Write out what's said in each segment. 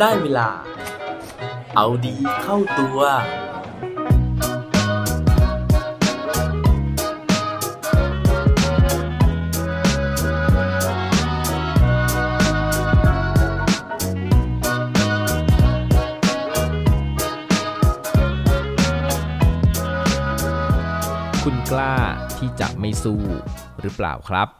ได้เวลา เอาดีเข้าตัว คุณกล้าที่จะไม่สู้หรือเปล่าครับ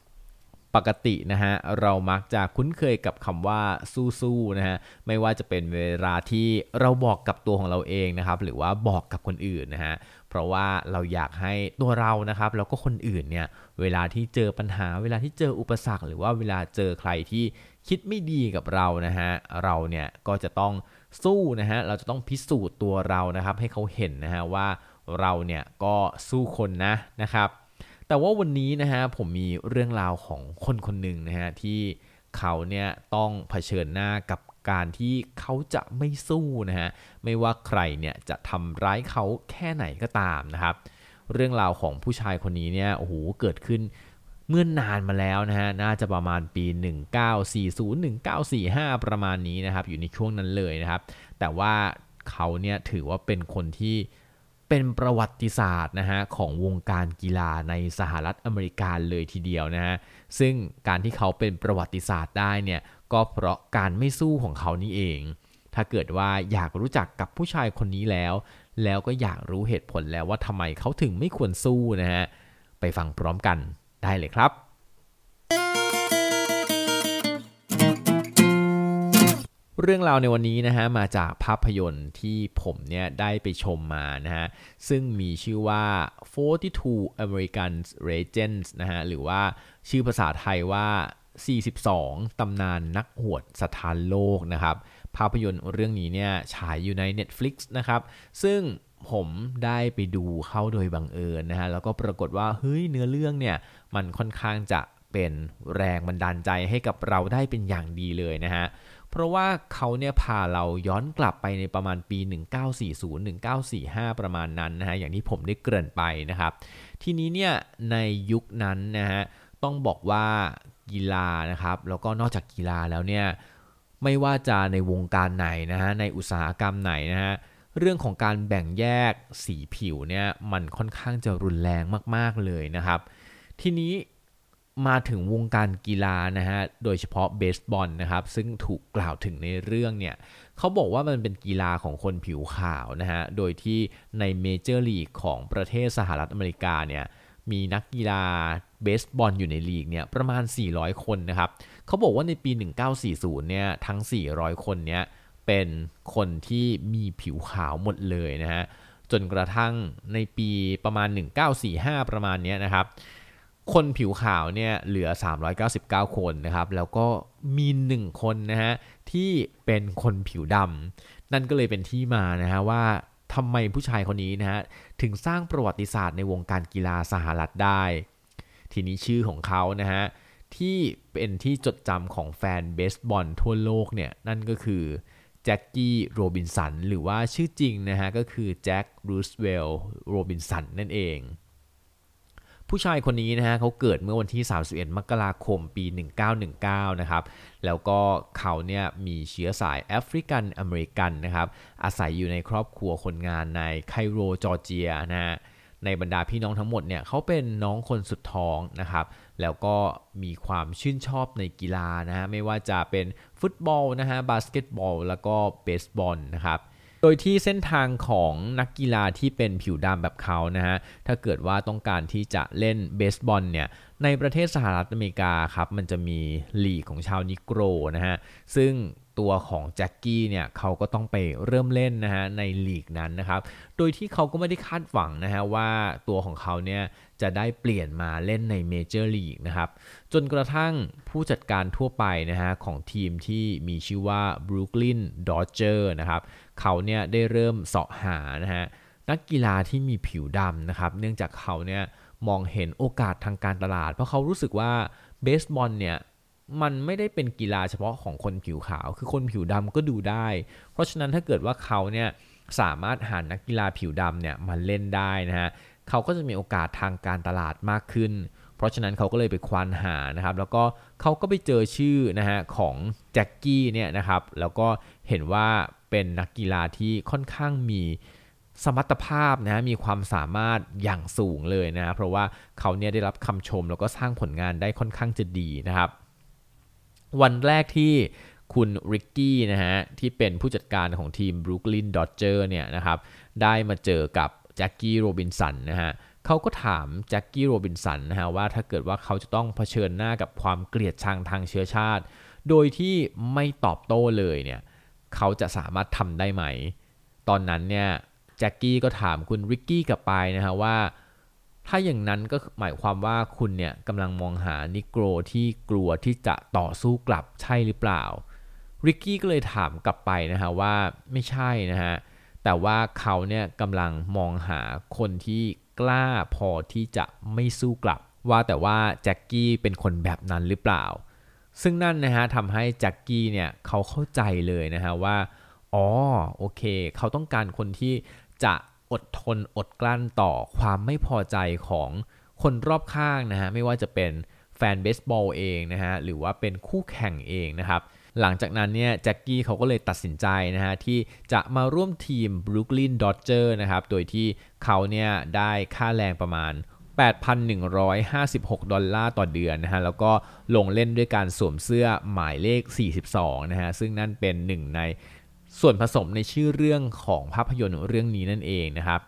ปกตินะฮะเรามักจะคุ้นเคยกับคำว่าสู้ๆนะฮะไม่ว่าจะเป็นเวลาที่เราบอกกับตัวของเราเองนะครับหรือว่าบอกกับคนอื่นนะฮะเพราะว่าเราอยากให้ตัวเรานะครับแล้วก็คนอื่นเนี่ยเวลาที่เจอปัญหา เวลาที่เจออุปสรรค หรือว่าเวลาเจอใครที่คิดไม่ดีกับเรานะฮะเราเนี่ยก็จะต้องสู้นะฮะเราจะต้องพิสูจน์ตัวเรานะครับให้เขาเห็นนะฮะว่าเราเนี่ยก็สู้คนนะนะครับ แต่ว่าวันนี้นะฮะผมมีเรื่องราวของคนคนหนึ่งนะฮะที่เขาเนี่ยต้องเผชิญหน้ากับการที่เขาจะไม่สู้นะฮะไม่ว่าใครเนี่ยจะทำร้ายเขาแค่ไหนก็ตามนะครับ เรื่องราวของผู้ชายคนนี้เนี่ยโอ้โหเกิดขึ้นเมื่อนนานมาแล้วนะฮะน่าจะประมาณปี 1940 1945 ประมาณนี้นะครับอยู่ในช่วงนั้นเลยนะครับ แต่ว่าเขาเนี่ยถือว่าเป็นคนที่ เป็นประวัติศาสตร์นะฮะของวงการกีฬาในสหรัฐอเมริกาเลยทีเดียวนะฮะซึ่งการที่เขาเป็นประวัติศาสตร์ได้เนี่ยก็เพราะการไม่สู้ของเขานี่เอง ถ้าเกิดว่าอยากรู้จักกับผู้ชายคนนี้แล้ว แล้วก็อยากรู้เหตุผลแล้วว่าทำไมเขาถึงไม่ควรสู้นะฮะไปฟังพร้อมกันได้เลยครับ เรื่องราวในวันนี้นะฮะมาจากภาพยนตร์ที่ผมเนี่ยได้ไปชมมานะฮะซึ่งมีชื่อว่า 42 American Legends นะฮะหรือว่าชื่อภาษาไทยว่า 42 ตำนานนักหวดสถานโลกนะครับ ภาพยนตร์เรื่องนี้เนี่ยฉายอยู่ใน Netflix นะครับ ซึ่งผมได้ไปดูเข้าโดยบังเอิญนะฮะแล้วก็ปรากฏว่าเฮ้ยเนื้อเรื่องเนี่ยมันค่อนข้างจะเป็นแรงบันดาลใจให้กับเราได้เป็นอย่างดีเลยนะฮะ เพราะว่าเขาเนี่ยพาเราย้อนกลับไปในประมาณปี 1940-1945 ประมาณนั้นนะฮะอย่างที่ผมได้เกริ่นไปนะครับ ทีนี้เนี่ยในยุคนั้นนะฮะต้องบอกว่ากีฬานะครับ แล้วก็นอกจากกีฬาแล้วเนี่ยไม่ว่าจะในวงการไหนนะฮะในอุตสาหกรรมไหนนะฮะเรื่องของการแบ่งแยกสีผิวเนี่ยมันค่อนข้างจะรุนแรงมาก ๆ เลยนะครับ ทีนี้ มาถึงวงการกีฬานะฮะ โดยเฉพาะเบสบอลนะครับ ซึ่งถูกกล่าวถึงในเรื่องเนี่ย เขาบอกว่ามันเป็นกีฬาของคนผิวขาวนะฮะ โดยที่ในเมเจอร์ลีกของประเทศสหรัฐอเมริกาเนี่ย มีนักกีฬาเบสบอลอยู่ในลีกเนี่ยประมาณ 400 คนนะครับ เขาบอกว่าในปี 1940 เนี่ยทั้ง 400 คนเนี่ยเป็นคนที่มีผิวขาวหมดเลยนะฮะ จนกระทั่งในปีประมาณ 1945 ประมาณเนี้ยนะครับ คนผิวขาวเนี่ยเหลือ 399 คนนะครับ แล้วก็มี1คนนะฮะที่เป็นคนผิวดำนั่นก็เลยเป็นที่มานะฮะว่าทำไมผู้ชายคนนี้นะฮะถึงสร้างประวัติศาสตร์ในวงการกีฬาสหรัฐได้ ทีนี้ชื่อของเขานะฮะที่เป็นที่จดจำของแฟนเบสบอลทั่วโลกเนี่ยนั่นก็คือแจ็คกี้โรบินสันหรือว่าชื่อจริงนะฮะก็คือแจ็ครูสเวลล์โรบินสันนั่นเอง ผู้ชายคนนี้นะฮะเขาเกิดเมื่อวันที่ 31 มกราคมปี 1919 นะครับ แล้วก็เขาเนี่ยมีเชื้อสายแอฟริกันอเมริกันนะครับ อาศัยอยู่ในครอบครัวคนงานในไคโรจอร์เจียนะฮะในบรรดาพี่น้องทั้งหมดเนี่ยเขาเป็นน้องคนสุดท้องนะครับ แล้วก็มีความชื่นชอบในกีฬานะฮะไม่ว่าจะเป็นฟุตบอลนะฮะบาสเกตบอล แล้วก็เบสบอลนะครับ โดยที่เส้นทางของนักกีฬาที่เป็นผิวดำแบบเขานะฮะ ถ้าเกิดว่าต้องการที่จะเล่นเบสบอลเนี่ย ในประเทศสหรัฐอเมริกาครับ มันจะมีลีกของชาวนิโกรนะฮะ ซึ่ง ตัวของแจ็คกี้เนี่ยเขาก็ต้องไปเริ่มเล่นนะฮะในลีกนั้นนะครับ โดยที่เขาก็ไม่ได้คาดหวังนะฮะว่าตัวของเขาเนี่ยจะได้เปลี่ยนมาเล่นในเมเจอร์ลีกนะครับ จนกระทั่งผู้จัดการทั่วไปนะฮะของทีมที่มีชื่อว่า Brooklyn Dodger นะครับเขาเนี่ยได้เริ่มเสาะหานะฮะนักกีฬาที่มีผิวดำนะครับ เนื่องจากเขาเนี่ยมองเห็นโอกาสทางการตลาด เพราะเขารู้สึกว่าเบสบอลเนี่ย มันไม่ได้เป็นกีฬาเฉพาะของคนผิวขาว คือคนผิวดำก็ดูได้ เพราะฉะนั้นถ้าเกิดว่าเขาเนี่ยสามารถหานักกีฬาผิวดำเนี่ยมาเล่นได้นะฮะเขาก็จะมีโอกาสทางการตลาดมากขึ้น เพราะฉะนั้นเขาก็เลยไปควานหานะครับ แล้วก็เขาก็ไปเจอชื่อนะฮะของแจ็คกี้เนี่ยนะครับ แล้วก็เห็นว่าเป็นนักกีฬาที่ค่อนข้างมีสมรรถภาพนะมีความสามารถอย่างสูงเลยนะ เพราะว่าเขาเนี่ยได้รับคำชมแล้วก็สร้างผลงานได้ค่อนข้างจะดีนะครับ วันแรกที่คุณริกกี้นะฮะที่เป็นผู้จัดการของทีมบรุกลินดอ d เจอร์เนี่ยนะครับได้มาเจอกับแจ็คกี้โรบินสันนะฮะเขาก็ถามแจ็คกี้โรบินสันนะฮะว่าถ้าเกิดว่าเขาจะต้องเผชิญหน้ากับความเกลียดชังทางเชื้อชาติ โดยที่ไม่ตอบโต้เลยเนี่ยเขาจะสามารถทำได้ไหม ตอนนั้นเนี่ยแจ็คกี้ก็ถามคุณริกกี้กลับไปนะฮะว่า ถ้าอย่างนั้นก็หมายความว่าคุณเนี่ยกำลังมองหานิโกรที่กลัวที่จะต่อสู้กลับใช่หรือเปล่า ริกกี้ก็เลยถามกลับไปนะฮะว่าไม่ใช่นะฮะ แต่ว่าเขาเนี่ยกำลังมองหาคนที่กล้าพอที่จะไม่สู้กลับ ว่าแต่ว่าแจ็คกี้เป็นคนแบบนั้นหรือเปล่า ซึ่งนั่นนะฮะทำให้แจ็คกี้เนี่ยเขาเข้าใจเลยนะฮะว่า อ๋อโอเค เขาต้องการคนที่จะ อดทนอดกลั้นต่อความไม่พอใจของคนรอบข้างนะฮะไม่ว่าจะเป็นแฟนเบสบอลเองนะฮะหรือว่าเป็นคู่แข่งเองนะครับหลังจากนั้นเนี่ยแจ็คกี้เขาก็เลยตัดสินใจนะฮะที่จะมาร่วมทีมบรุกลินดอ d เจอร์นะครับโดยที่เขาเนี่ยได้ค่าแรงประมาณ 8,156 ดอลลาร์ต่อเดือนนะฮะแล้วก็ลงเล่นด้วยการสวมเสื้อหมายเลข 42 นะฮะซึ่งนั่นเป็นหนึ่งใน ส่วนผสมในชื่อเรื่องของภาพยนตร์เรื่องนี้นั่นเองนะครับ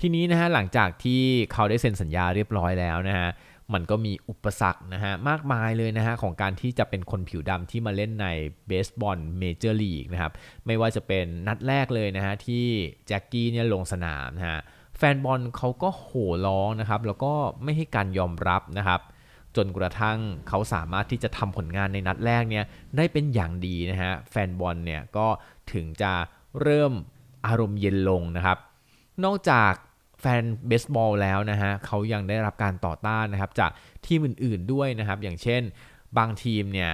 ทีนี้นะฮะหลังจากที่เขาได้เซ็นสัญญาเรียบร้อยแล้วนะฮะมันก็มีอุปสรรคนะฮะมากมายเลยนะฮะของการที่จะเป็นคนผิวดำที่มาเล่นในเบสบอลเมเจอร์ลีกนะครับไม่ว่าจะเป็นนัดแรกเลยนะฮะที่แจ็คกี้เนี่ยลงสนามนะฮะแฟนบอลเขาก็โห่ร้องนะครับแล้วก็ไม่ให้การยอมรับนะครับ จนกระทั่งเขาสามารถที่จะทำผลงานในนัดแรกเนี่ยได้เป็นอย่างดีนะฮะแฟนบอลเนี่ยก็ถึงจะเริ่มอารมณ์เย็นลงนะครับ นอกจากแฟนเบสบอลแล้วนะฮะเขายังได้รับการต่อต้านนะครับจากทีมอื่นๆด้วยนะครับ อย่างเช่นบางทีมเนี่ย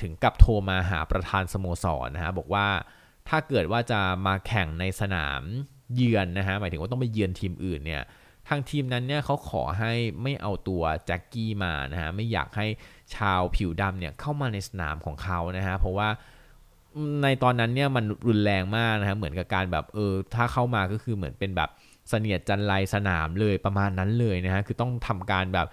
ถึงกับโทรมาหาประธานสโมสรนะฮะบอกว่าถ้าเกิดว่าจะมาแข่งในสนามเยือนนะฮะหมายถึงว่าต้องไปเยือนทีมอื่นเนี่ย ทางทีมนั้นเนี่ยเขาขอให้ไม่เอาตัวแจ็คกี้มานะฮะไม่อยากให้ชาวผิวดำเนี่ยเข้ามาในสนามของเขานะฮะเพราะว่าในตอนนั้นเนี่ยมันรุนแรงมากนะฮะเหมือนกับการแบบเออถ้าเข้ามาก็คือเหมือนเป็นแบบเสนียดจันไรสนามเลยประมาณนั้นเลยนะฮะคือต้องทำการแบบ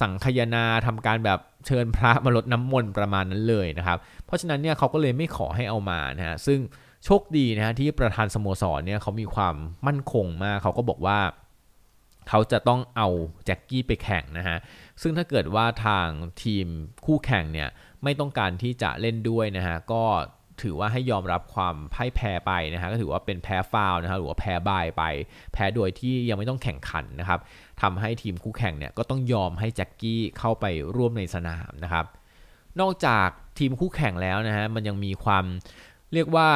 สังคยนาทำการแบบเชิญพระมาลดน้ำมนต์ประมาณนั้นเลยนะครับ เพราะฉะนั้นเนี่ยเขาก็เลยไม่ขอให้เอามานะฮะซึ่งโชคดีนะฮะที่ประธานสโมสรเนี่ยเขามีความมั่นคงมากเขาก็บอกว่า เขาจะต้องเอาแจ็คกี้ไปแข่งนะฮะ ซึ่งถ้าเกิดว่าทางทีมคู่แข่งเนี่ยไม่ต้องการที่จะเล่นด้วยนะฮะ ก็ถือว่าให้ยอมรับความพ่ายแพ้ไปนะฮะ ก็ถือว่าเป็นแพ้ฟาวนะครับหรือว่าแพ้บายไป แพ้โดยที่ยังไม่ต้องแข่งขันนะครับทำให้ทีมคู่แข่งเนี่ยก็ต้องยอมให้แจ็คกี้เข้าไปร่วมในสนามนะครับ นอกจากทีมคู่แข่งแล้วนะฮะ มันยังมีความเรียกว่า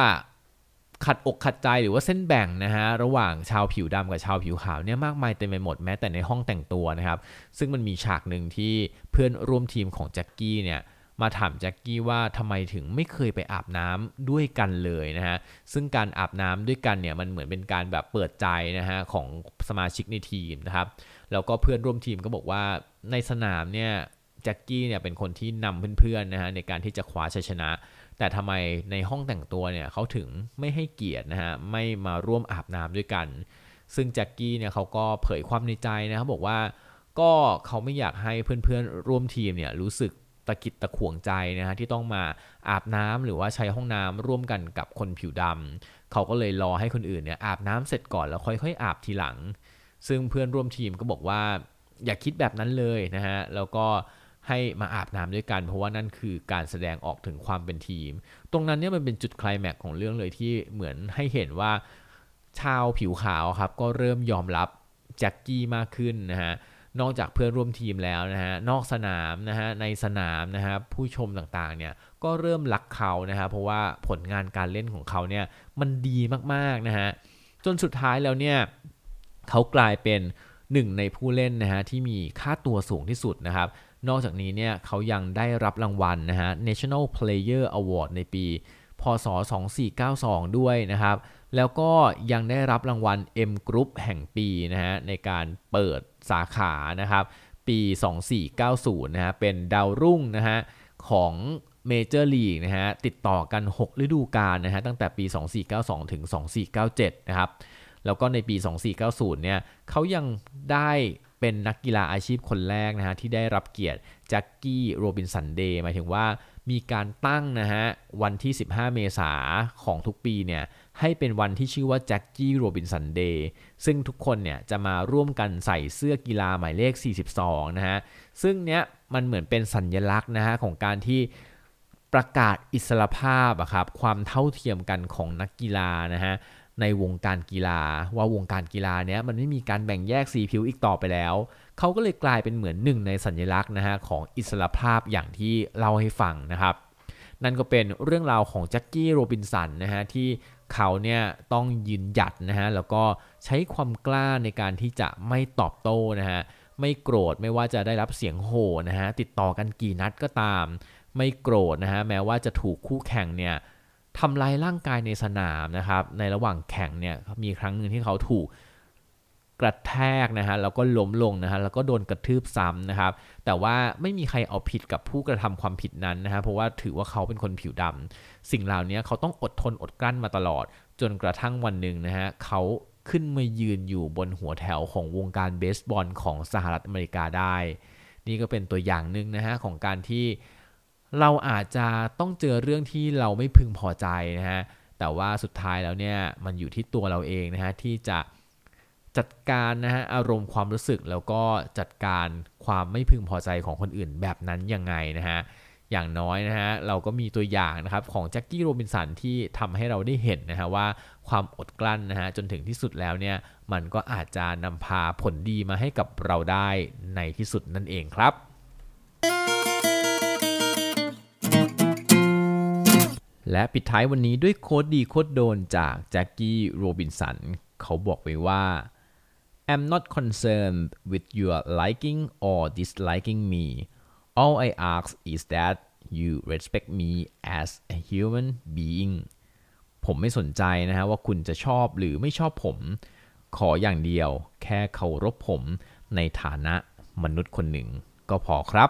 ขัดอกขัดใจหรือว่าเส้นแบ่งนะฮะระหว่างชาวผิวดำกับชาวผิวขาวเนี่ยมากมายเต็มไปหมดแม้แต่ในห้องแต่งตัวนะครับซึ่งมันมีฉากหนึ่งที่เพื่อนร่วมทีมของแจ็คกี้เนี่ยมาถามแจ็คกี้ว่าทำไมถึงไม่เคยไปอาบน้ำด้วยกันเลยนะฮะซึ่งการอาบน้ำด้วยกันเนี่ยมันเหมือนเป็นการแบบเปิดใจนะฮะของสมาชิกในทีมนะครับแล้วก็เพื่อนร่วมทีมก็บอกว่าในสนามเนี่ยแจ็คกี้เนี่ยเป็นคนที่นำเพื่อนๆนะฮะในการที่จะคว้าชัยชนะ แต่ทำไมในห้องแต่งตัวเนี่ยเขาถึงไม่ให้เกียรตินะฮะไม่มาร่วมอาบน้ำด้วยกัน ซึ่งแจ็คกี้เนี่ยเขาก็เผยความในใจนะครับบอกว่าก็เขาไม่อยากให้เพื่อนๆ ร่วมทีมเนี่ยรู้สึกตะกิดตะขวงใจนะฮะที่ต้องมาอาบน้ำหรือว่าใช้ห้องน้ำร่วมกันกับคนผิวดำเขาก็เลยรอให้คนอื่นเนี่ยอาบน้ำเสร็จก่อนแล้วค่อยๆ อาบทีหลัง ซึ่งเพื่อนร่วมทีมก็บอกว่าอย่าคิดแบบนั้นเลยนะฮะแล้วก็ ให้มาอาบน้ำด้วยกัน เพราะว่านั่นคือการแสดงออกถึงความเป็นทีม ตรงนั้นเนี่ยมันเป็นจุดคลายแม็กของเรื่องเลยที่เหมือนให้เห็นว่าชาวผิวขาวครับก็เริ่มยอมรับแจ็คกี้มากขึ้นนะฮะนอกจากเพื่อนร่วมทีมแล้วนะฮะนอกสนามนะฮะในสนามนะฮะผู้ชมต่างๆเนี่ยก็เริ่มรักเขานะฮะเพราะว่าผลงานการเล่นของเขาเนี่ยมันดีมากๆนะฮะจนสุดท้ายแล้วเนี่ยเขากลายเป็นหนึ่งในผู้เล่นนะฮะที่มีค่าตัวสูงที่สุดนะครับ นอกจากนี้เนี่ยเขายังได้รับรางวัลนะฮะ National Player Award ในปี พศ 2492 ด้วยนะครับ แล้วก็ยังได้รับรางวัล M Group แห่งปีนะฮะในการเปิดสาขานะครับ ปี 2490 นะฮะเป็นดาวรุ่งนะฮะของเมเจอร์ลีกนะฮะติดต่อกัน 6 ฤดูกาลนะฮะตั้งแต่ปี 2492 ถึง 2497 นะครับ แล้วก็ในปี 2490 เนี่ยเขายังได้เป็นนักกีฬาอาชีพคนแรกนะฮะที่ได้รับเกียรติแจ็คกี้โรบินสันเดย์หมายถึงว่ามีการตั้งนะฮะวันที่ 15 เมษาของทุกปีเนี่ยให้เป็นวันที่ชื่อว่าแจ็คกี้โรบินสันเดย์ซึ่งทุกคนเนี่ยจะมาร่วมกันใส่เสื้อกีฬาหมายเลข 42 นะฮะซึ่งเนี้ยมันเหมือนเป็นสัญญลักษณ์นะฮะของการที่ประกาศอิสรภาพอะครับความเท่าเทียมกันของนักกีฬานะฮะ ในวงการกีฬา ว่าวงการกีฬาเนี้ยมันไม่มีการแบ่งแยกสีผิวอีกต่อไปแล้ว เขาก็เลยกลายเป็นเหมือนหนึ่งในสัญลักษณ์นะฮะของอิสรภาพอย่างที่เล่าให้ฟังนะครับ นั่นก็เป็นเรื่องราวของแจ็คกี้โรบินสันนะฮะที่เขาเนี่ยต้องยืนหยัดนะฮะแล้วก็ใช้ความกล้าในการที่จะไม่ตอบโต้นะฮะไม่โกรธไม่ว่าจะได้รับเสียงโห่นะฮะติดต่อกันกี่นัดก็ตาม ไม่โกรธนะฮะแม้ว่าจะถูกคู่แข่งเนี่ย ทำลายร่างกายในสนามนะครับ ในระหว่างแข่งเนี่ยมีครั้งหนึ่งที่เขาถูกกระแทกนะฮะแล้วก็ล้มลงนะฮะแล้วก็โดนกระทืบซ้ำนะครับ แต่ว่าไม่มีใครเอาผิดกับผู้กระทำความผิดนั้นนะฮะเพราะว่าถือว่าเขาเป็นคนผิวดำสิ่งเหล่านี้เขาต้องอดทนอดกลั้นมาตลอด จนกระทั่งวันหนึ่งนะฮะเขาขึ้นมายืนอยู่บนหัวแถวของวงการเบสบอลของสหรัฐอเมริกาได้ นี่ก็เป็นตัวอย่างหนึ่งนะฮะของการที่ เราอาจจะต้องเจอเรื่องที่เราไม่พึงพอใจนะฮะ แต่ว่าสุดท้ายแล้วเนี่ยมันอยู่ที่ตัวเราเองนะฮะที่จะจัดการนะฮะอารมณ์ความรู้สึกแล้วก็จัดการความไม่พึงพอใจของคนอื่นแบบนั้นยังไงนะฮะอย่างน้อยนะฮะเราก็มีตัวอย่างนะครับของแจ็คกี้โรบินสันที่ทำให้เราได้เห็นนะฮะว่าความอดกลั้นนะฮะจนถึงที่สุดแล้วเนี่ยมันก็อาจจะนำพาผลดีมาให้กับเราได้ในที่สุดนั่นเองครับ และปิดท้ายวันนี้ด้วยโค้ดดีโค้ดโดนจากแจ็คกี้โรบินสันเขาบอกไว้ว่า I'm not concerned with your liking or disliking me all I ask is that you respect me as a human being ผมไม่สนใจนะฮะว่าคุณจะชอบหรือไม่ชอบผม ขออย่างเดียว แค่เคารพผมในฐานะมนุษย์คนหนึ่ง ก็พอครับ